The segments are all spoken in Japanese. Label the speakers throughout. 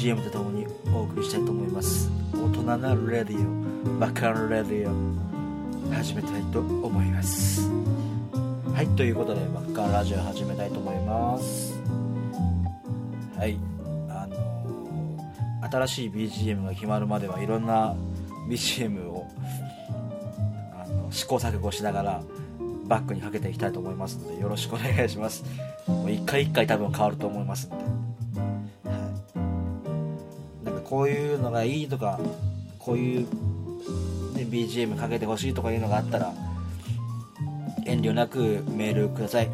Speaker 1: BGM とともにお送りしたいと思います。大人なレディオバカンレディオ始めたいと思います。はいということでバカンラジオ始めたいと思います。はいあのー新しい BGM が決まるまではいろんな BGM をあの試行錯誤しながらバックにかけていきたいと思いますのでよろしくお願いします。もう一回一回多分変わると思いますので、こういうのがいいとかこういう、ね、BGM かけてほしいとかいうのがあったら遠慮なくメールください。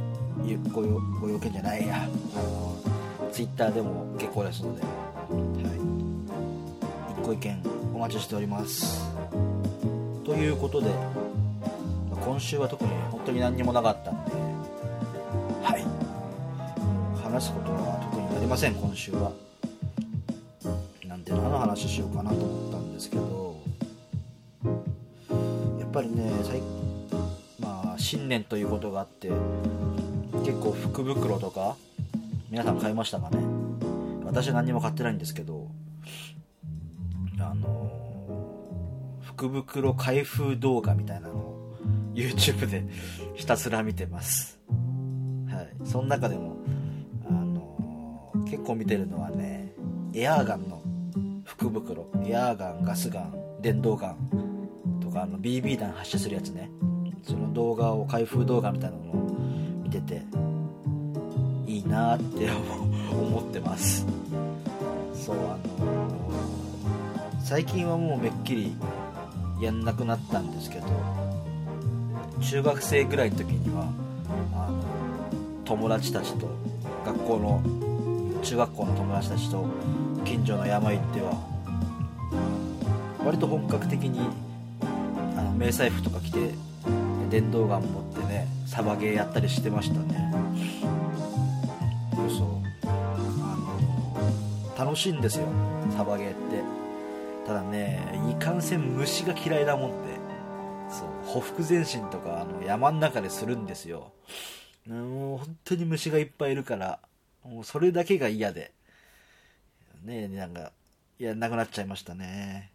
Speaker 1: ごご用件じゃないや。あの Twitter でも結構ですので、はい、ご意見お待ちしております。ということで今週は特に本当に何にもなかったんではい。話すことは特になりません今週は。話しようかなと思ったんですけどやっぱりね最まあ新年ということがあって結構福袋とか皆さん買いましたかね？私は何にも買ってないんですけどあの福袋開封動画みたいなのを YouTube でひたすら見てます。はい。その中でもあの結構見てるのはねエアーガンの福袋エアーガンガスガン電動ガンとかあの BB 弾発射するやつね。その動画を開封動画みたいなのを見てていいなって 思ってます。そうあの最近はもうめっきりやんなくなったんですけど中学生ぐらいの時にはあの友達たちと学校の中学校の友達たちと近所の山行っては割と本格的にあの迷彩服とか着て電動ガン持ってねサバゲーやったりしてましたね。そう。あの楽しいんですよサバゲーって。ただねいかんせん虫が嫌いだもんでそう。ほふ前進とかあの山の中でするんですよ。もう本当に虫がいっぱいいるからもうそれだけが嫌で。ねなんかやんなくなっちゃいましたね。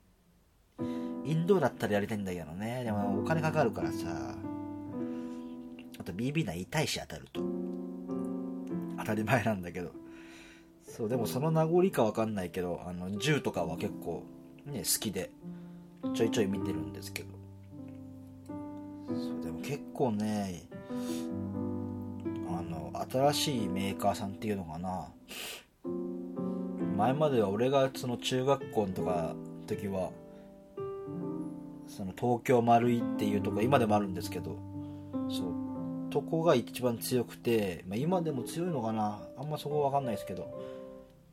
Speaker 1: インドだったらやりたいんだけどね。でもお金かかるからさ。あと BB 弾痛いし当たると。当たり前なんだけど。そうでもその名残かわかんないけどあの銃とかは結構ね好きでちょいちょい見てるんですけど。そうでも結構ね新しいメーカーさんっていうのかな。前までは俺がその中学校とか時はその東京丸いっていうとこ今でもあるんですけどそうとこが一番強くて、まあ、今でも強いのかな。あんまそこわかんないですけど。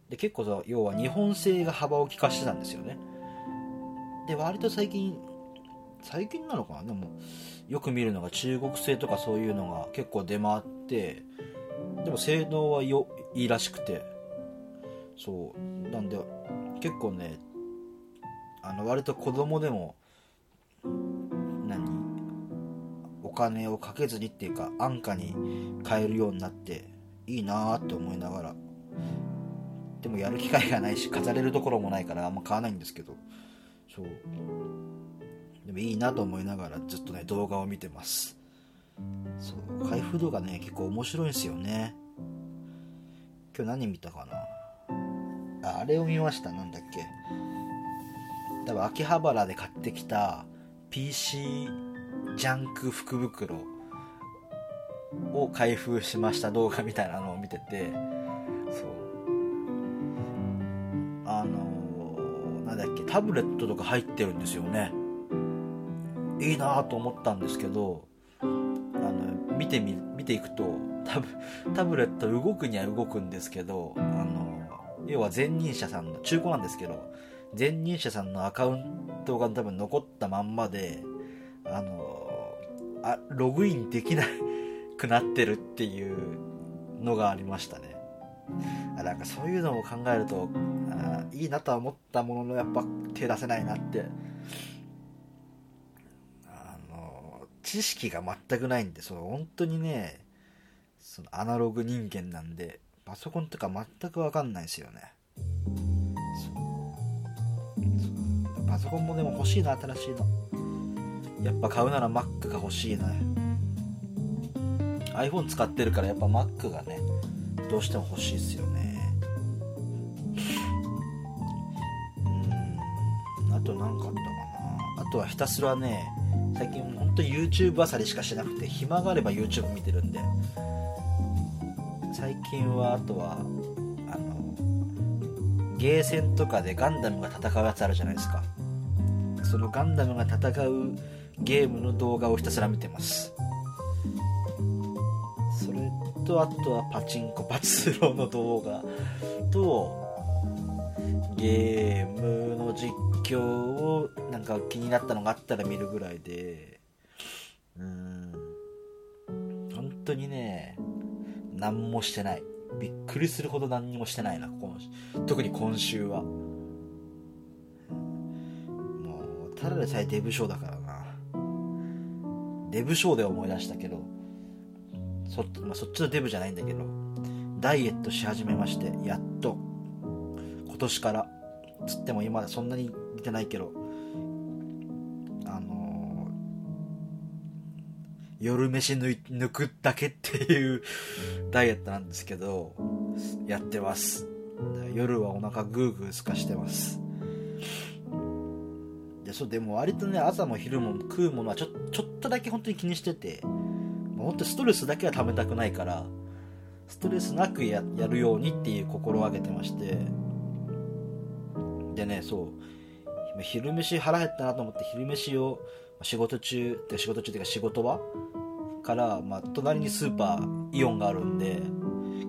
Speaker 1: で結構さ要は日本製が幅を利かしてたんですよね。で割と最近最近なのかな。でもよく見るのが中国製とかそういうのが結構出回ってでも性能はよいいらしくてそうなんで結構ねあの割と子供でも何お金をかけずにっていうか安価に買えるようになっていいなーって思いながらでもやる機会がないし飾れるところもないからあんま買わないんですけどそう。でもいいなと思いながらずっとね動画を見てます。そう開封動画ね結構面白いんですよね。今日何見たかな？ああれを見ました。なんだっけ？多分秋葉原で買ってきた PC ジャンク福袋を開封しました動画みたいなのを見てて。そう。あのー、なんだっけ？タブレットとか入ってるんですよね。いいなと思ったんですけど見てみ見ていくとタブタブレット動くには動くんですけどあの要は前任者さんの中古なんですけど前任者さんのアカウントが多分残ったまんまであのあログインできなくなってるっていうのがありましたね。あなんかそういうのを考えるとあいいなとは思ったもののやっぱ手出せないなって知識が全くないんでその本当にねそのアナログ人間なんでパソコンとか全く分かんないですよね。パソコンもでも欲しいな新しいの。やっぱ買うなら Mac が欲しいね iPhone 使ってるからやっぱ Mac がねどうしても欲しいですよね。うん。あと何かあったかな。あとはひたすらね最近ほんと YouTube あさりしかしなくて暇があれば YouTube 見てるんで。最近はあとはあのゲーセンとかでガンダムが戦うやつあるじゃないですか。そのガンダムが戦うゲームの動画をひたすら見てます。それとあとはパチンコパチスローの動画とゲームの実況をなんか気になったのがあったら見るぐらいでうん。本当にね何もしてない。びっくりするほど何もしてないな今特に今週は。もうただでさえデブ賞だからな。デブ賞で思い出したけどそ,、まあ、そっちのデブじゃないんだけどダイエットし始めましてやっと。今年から。つっても今そんなに見てないけどあのー、夜飯抜くだけっていう ダイエットなんですけどやってます。夜はお腹グーグーすかしてます。でそうでも割とね朝も昼も食うものはちょちょっとだけ本当に気にしてて本当ストレスだけは食べたくないからストレスなくやるようにっていう心を挙げてまして。でねそう昼飯腹減ったなと思って昼飯を仕事中って仕事中っていうか仕事場から、まあ、隣にスーパーイオンがあるんで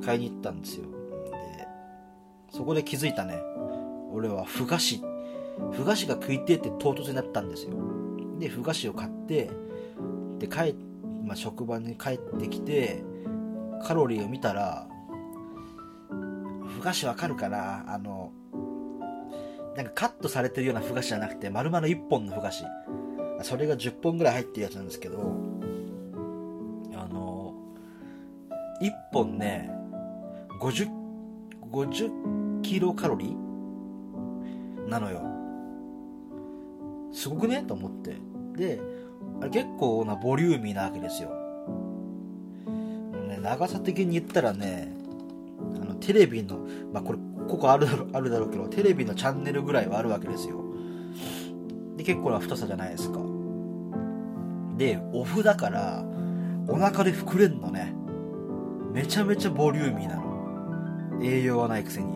Speaker 1: 買いに行ったんですよ。でそこで気づいたね。俺はふ菓子ふ菓子が食いてって唐突になったんですよ。でふ菓子を買ってで帰、まあ、職場に帰ってきてカロリーを見たらふ菓子わかるかな？あのなんかカットされてるようなふ菓子じゃなくて丸々1本のふ菓子。それが10本ぐらい入ってるやつなんですけどあの1本ね50 50キロカロリー？なのよ。すごくね？と思って。であれ結構なボリューミーなわけですよ。ね長さ的に言ったらねあのテレビの、まあ、これここあるだろあるだろうけどテレビのチャンネルぐらいはあるわけですよ。で結構な太さじゃないですか。でオフだからお腹で膨れんのね。めちゃめちゃボリューミーなの。栄養はないくせに。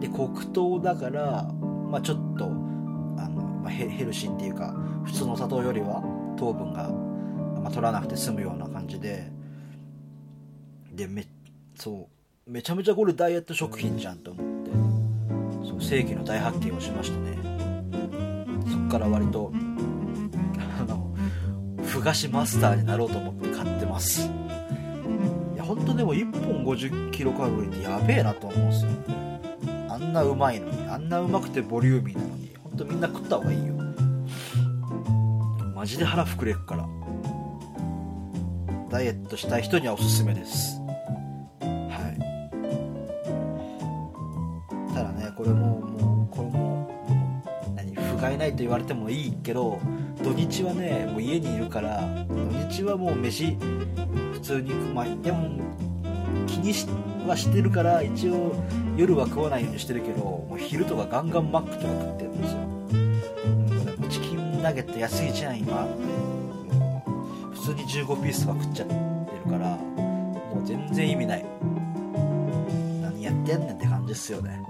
Speaker 1: で黒糖だからまあちょっとあの、まあ、ヘルシーっていうか普通の砂糖よりは糖分が、まあ、取らなくて済むような感じで。でめそう。めちゃめちゃこれダイエット食品じゃんと思って。そう正規の大発見をしましてね。そっから割とあのふ菓子マスターになろうと思って買ってます。いや本当でも1本50キロカロリーってやべえなと思うんですよ。あんなうまいのにあんなうまくてボリューミーなのに本当みんな食った方がいいよ。マジで腹膨れっから。ダイエットしたい人にはおすすめです。不甲斐ないと言われてもいいけど土日はねもう家にいるから土日はもう飯普通にまあでも気にしはしてるから一応夜は食わないようにしてるけどもう昼とかガンガンマックとか食ってるんですよ。チキンナゲット安いじゃん今。普通に15ピースとか食っちゃってるからもう全然意味ない。何やってんねんって感じっすよね。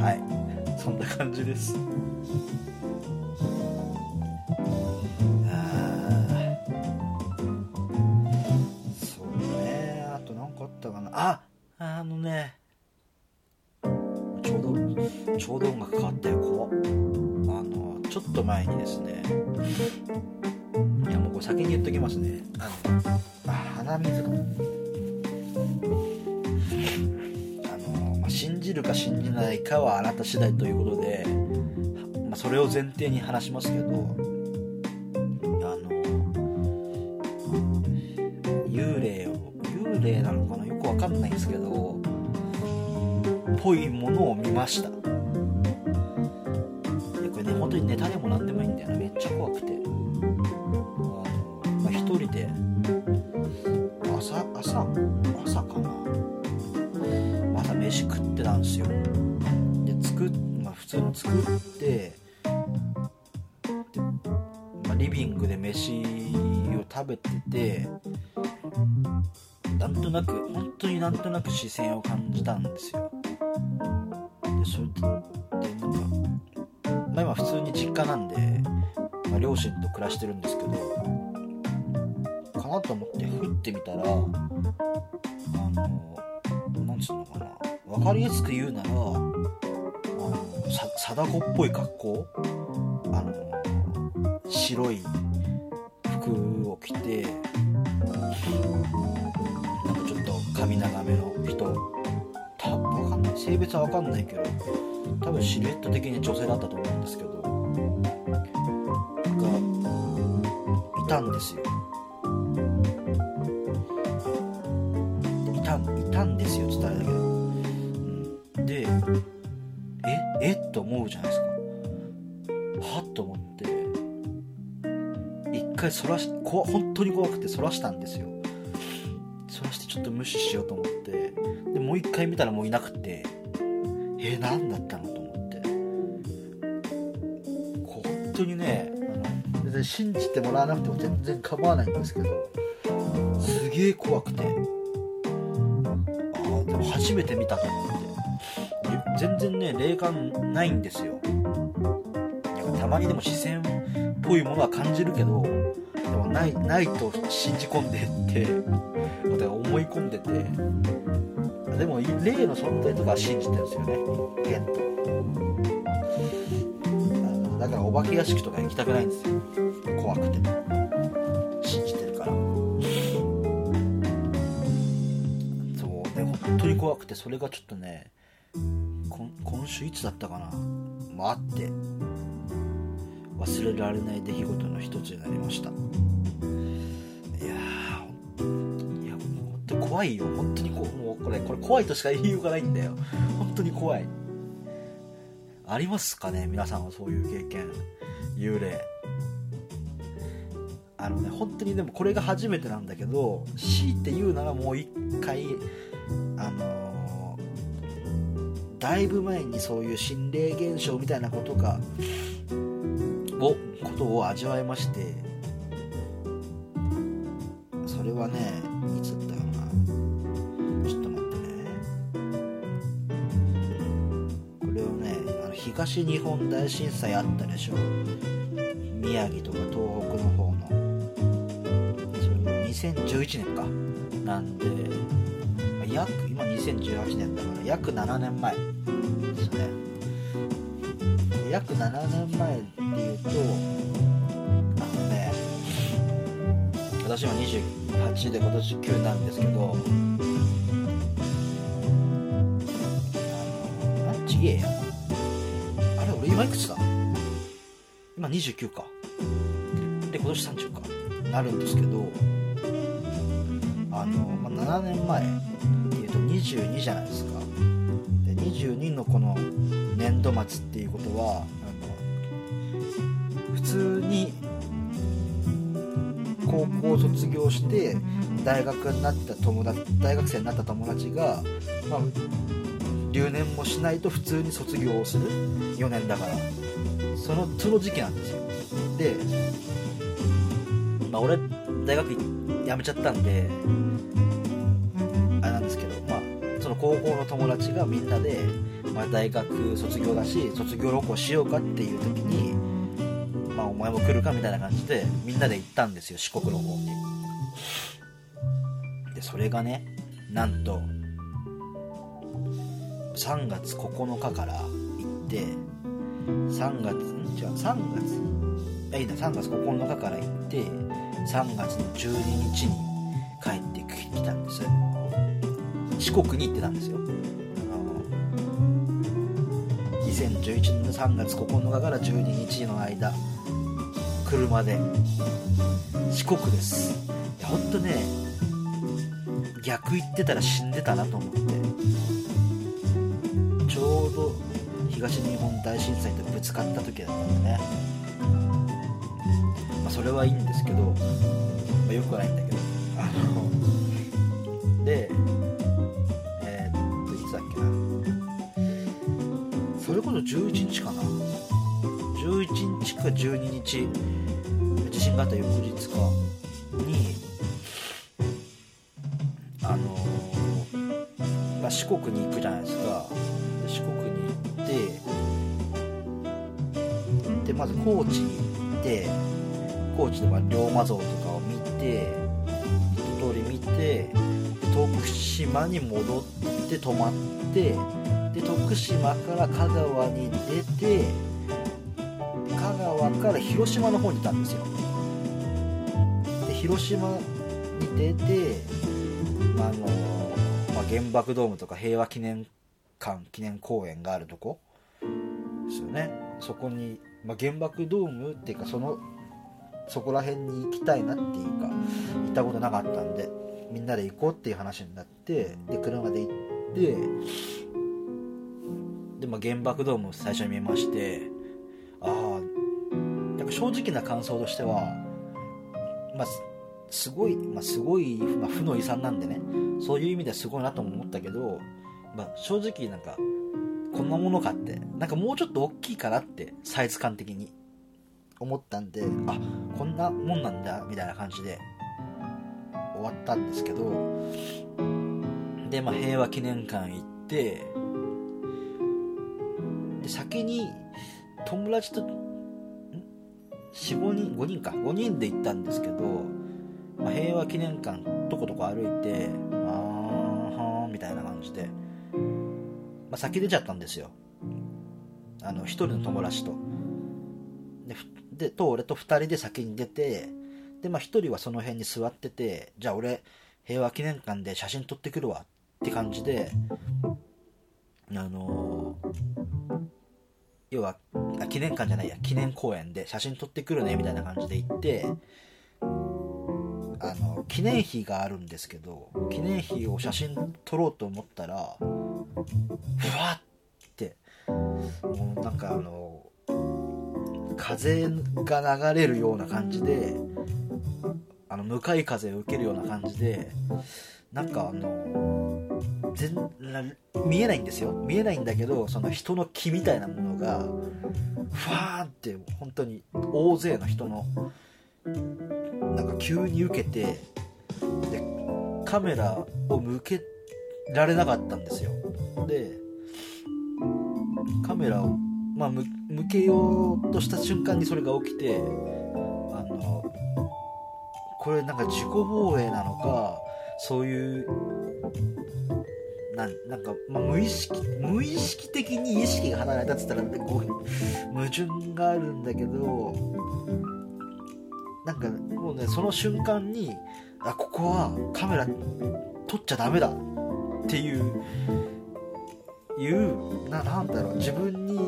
Speaker 1: はい。そんな感じです。あなた次第ということで、まあ、それを前提に話しますけどあの幽霊を幽霊なのかなよくわかんないんですけどぽいものを見ました。これね本当にネタでも何でもいいんだよな。めっちゃ怖くて。あの、まあ、人で朝朝朝かな。ま飯食ってたんですよ。通に作ってで、まあ、リビングで飯を食べててなんとなく本当になんとなく視線を感じたんですよ。でそれでなんか、まあ、今普通に実家なんで、まあ、両親と暮らしてるんですけどかなと思ってふってみたらあのなんつうのかな分かりやすく言うならさ貞子っぽい格好？あの白い服を着てなんかちょっと髪長めの人。たわかんない。性別は分かんないけど多分シルエット的に女性だったと思うんですけど。がいたんですよ。うじゃないですか。はっと思って。一回そらしこ本当に怖くてそらしたんですよ。そらしてちょっと無視しようと思って。でもう一回見たらもういなくて。えー、何だったのと思って。こう本当にねあの全然信じてもらわなくても全然構わないんですけど。すげえ怖くて。ああでも初めて見たと思って全然ね霊感ないんですよ。たまにでも視線っぽいものは感じるけどでもないないと信じ込んでってだから思い込んでて。でも霊の存在とかは信じてるんですよね。ゲンとだからお化け屋敷とか行きたくないんですよ。怖くて。信じてるから。そうで本当に怖くてそれがちょっとね今週いつだったかな？もあって。忘れられない出来事の一つになりました。いやーいや本当怖いよ。本当にこうもうこれこれ怖いとしか言いようがないんだよ。本当に怖い。ありますかね？皆さんはそういう経験。幽霊。あのね本当にでもこれが初めてなんだけど強いて言うならもう一回あの、だいぶ前にそういう心霊現象みたいなことがをことを味わいましてそれはねいつだったかな。ちょっと待ってね。これをねあの東日本大震災あったでしょ。宮城とか東北の方の。それ2011年か。なんで約今2018年だから約7年前ですね。約7年前っていうとあのね私今28で今年9なんですけどあのあちげえや。あれ俺今いくつだ？今29か。で今年30か。なるんですけどあの、まあ、7年前っていうと22じゃないですか。で22のこの年度末っていうことはあの普通に高校卒業して大学になった友達大学生になった友達が、まあ、留年もしないと普通に卒業をする4年だから。そのその時期なんですよ。で、まあ、俺大学辞めちゃったんであれなんですけど高校の友達がみんなで、まあ、大学卒業だし卒業旅行しようかっていう時にまあお前も来るかみたいな感じでみんなで行ったんですよ四国の方に。でそれがねなんと3月9日から行って3月ん違う3月えいいな3月9日から行って3月の12日に帰ってきたんです。四国に行ってたんですよ。2011年の3月9日から12日の間車で。四国です。いやほんとね逆行ってたら死んでたなと思って。ちょうど東日本大震災とぶつかった時だったんでね、まあ、それはいいんですけど、まあ、よくはないんだけど。あの日かな。11日か12日。地震があった翌日か。にあのー、まあ、四国に行くじゃないですか。で四国に行ってでまず高知に行って高知でま龍馬像とかを見て一通り見て徳島に戻って泊まってで徳島から香川に出て香川から広島の方にいたんですよ。で広島に出て、あのまあ、原爆ドームとか平和記念館記念公園があるとこ。ですよね。そこに、まあ、原爆ドームっていうかそのそこら辺に行きたいなっていうか行ったことなかったんでみんなで行こうっていう話になってで車で行ってで、まあ、原爆ドーム最初に見ましてああなんか正直な感想としてはまあすごい、まあ、すごい、まあ、負の遺産なんでねそういう意味ではすごいなとも思ったけど、まあ、正直なんかこんなものかってなんかもうちょっと大きいかなってサイズ感的に思ったんであこんなもんなんだみたいな感じで終わったんですけどで、まあ、平和記念館行ってで先に友達と45人5人か。5人で行ったんですけど、まあ、平和記念館とことこ歩いてあーみたいな感じで、まあ、先出ちゃったんですよ。あの1人の友達と。ででと俺と2人で先に出てで、まあ、1人はその辺に座っててじゃあ俺平和記念館で写真撮ってくるわって感じであのー要はあ記念館じゃないや記念公園で写真撮ってくるねみたいな感じで行ってあの記念碑があるんですけど記念碑を写真撮ろうと思ったらふわってもうなんかあの風が流れるような感じであの向かい風を受けるような感じでなんかあの全見えないんですよ。見えないんだけどその人の気みたいなものがふわーンって本当に大勢の人のなんか急に受けてでカメラを向けられなかったんですよ。でカメラを、まあ、向けようとした瞬間にそれが起きてあのこれなんか自己防衛なのかそういうななんか、まあ、無意識無意識的に意識が離れたっつったらこう矛盾があるんだけどなんかもうねその瞬間にあここはカメラ撮っちゃダメだっていういうななんだろう自分に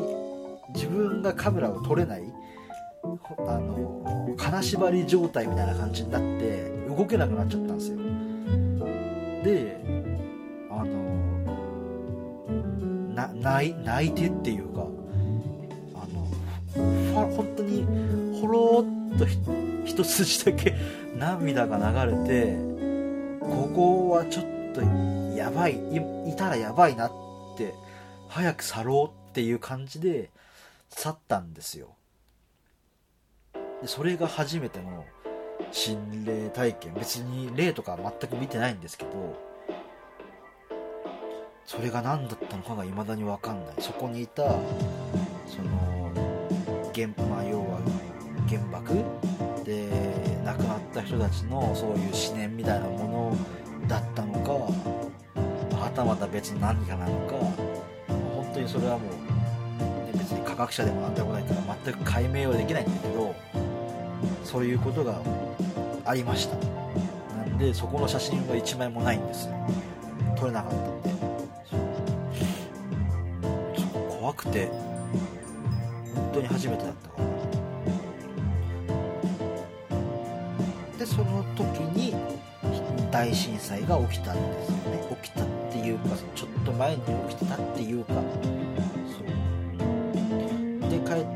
Speaker 1: 自分がカメラを撮れないあの金縛り状態みたいな感じになって動けなくなっちゃったんですよ。で泣い泣いてっていうかあの本当にほろっと一筋だけ 涙が流れてここはちょっとやばいいたらやばいなって早く去ろうっていう感じで去ったんですよ。でそれが初めての心霊体験。別に霊とか全く見てないんですけどそれが何だったのかが未だに分かんない。そこにいたその原まあ要は原爆で亡くなった人たちのそういう思念みたいなものだったのかはたまた別の何かなのか本当にそれはもう、ね、別に科学者でも何でもないから全く解明はできないんだけどそういうことがありました。なんでそこの写真は1枚もないんです撮れなかったんで。怖くて本当に初めてだった。かなでその時に大震災が起きたんですよね。起きたっていうかちょっと前に起きてたっていうか。そう。で帰って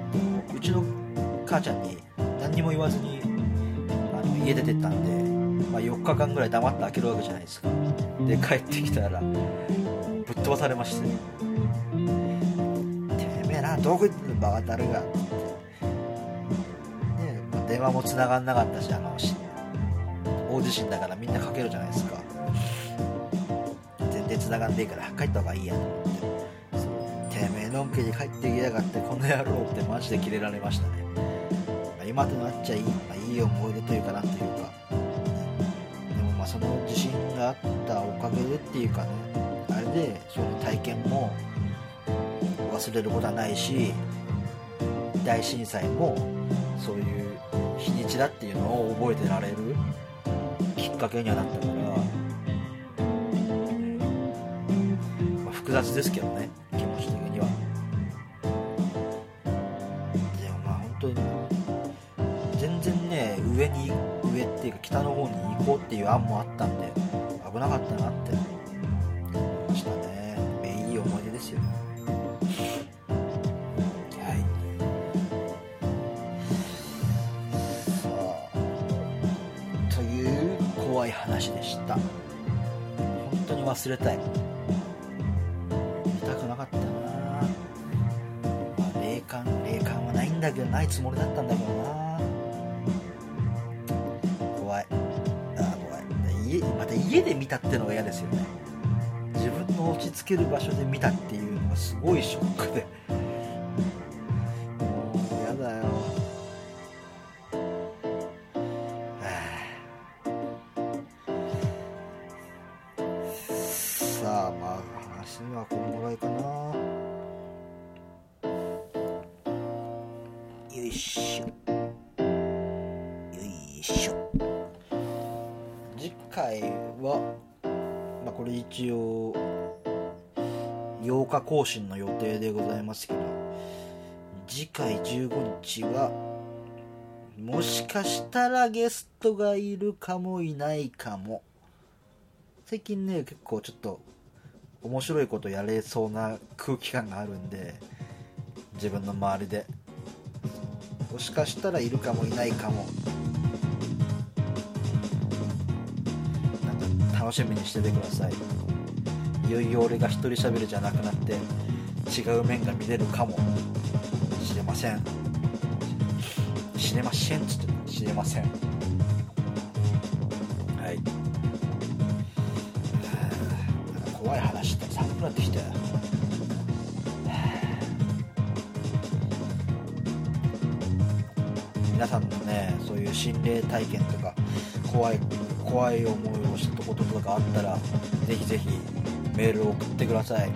Speaker 1: うちの母ちゃんに何にも言わずにあの家出てったんで、まあ、4日間ぐらい黙って開けるわけじゃないですか。で帰ってきたらぶっ飛ばされまして「てめえなどこ行ってんのバカたるが」ってねまあ、電話も繋がんなかったしあの大地震だからみんなかけるじゃないですか。全然繋がんねえから帰った方がいいやと思って。てめえのんけに帰ってきやがってこの野郎ってマジでキレられましたね、まあ、今となっちゃいい,、まあ、いい思い出というかなというか、でもまあその地震があったおかげでっていうかねあれでその体験も忘れることはないし大震災もそういう日にちだっていうのを覚えてられるきっかけにはなったから、まあ、複雑ですけどね気持ち的には。でもまあ本当に全然ね上に上っていうか北の方に行こうっていう案もあったんで危なかったなって思いましたね。いい思い出ですよ。は忘れたい。見たくなかったな、まあ、霊感霊感はないんだけどないつもりだったんだけどな。怖い。あ怖い。家また家で見たってのが嫌ですよね。自分の落ち着ける場所で見たっていうのがすごいショックで。更新の予定でございますけど次回15日はもしかしたらゲストがいるかもいないかも。最近ね結構ちょっと面白いことやれそうな空気感があるんで自分の周りで。もしかしたらいるかもいないかも。なんか楽しみにしててください。いよいよ俺が一人喋るじゃなくなって違う面が見れるかも。しれません。しれませんっつってた。しれません。はい。怖い話って寒くなってきたよ皆さんのねそういう心霊体験とか怖い怖い思いをしたこととかあったらぜひぜひメールを送ってください。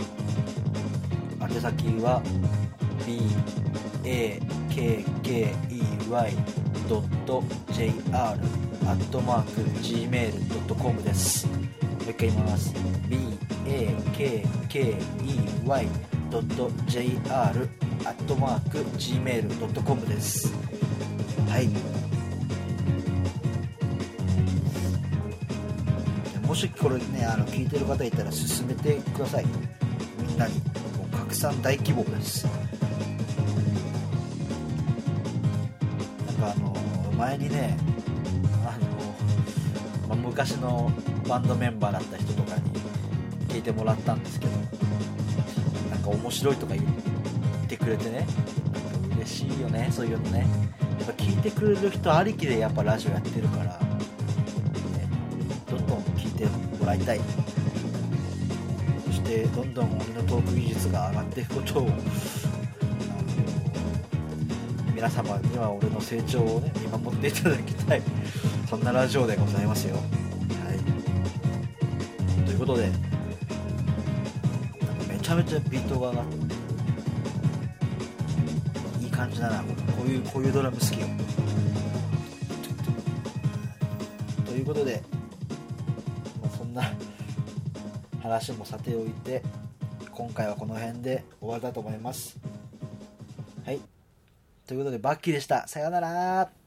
Speaker 1: 宛先は bakkey.jr アットマーク gmail.com です。もう一回言います。bakkey.jr アットマーク gmail.com です。はい。しこれねあの聞いてる方いたら進めてくださいみんなにもう拡散大規模です。なんかあの前にねあの、ま、昔のバンドメンバーだった人とかに聞いてもらったんですけどなんか面白いとか言ってくれてねなんか嬉しいよねそういうのね。やっぱ聞いてくれる人ありきでやっぱラジオやってるから、らいたい。そしてどんどん俺のトーク技術が上がっていくことを皆様には俺の成長をね見守っていただきたい。そんなラジオでございますよ。はい。ということでめちゃめちゃビートが上がっていい感じだな。こういうこういうドラム好きよ。ということで、話もさておいて今回はこの辺で終わりだと思います。はい。ということでバッキーでした。さようなら。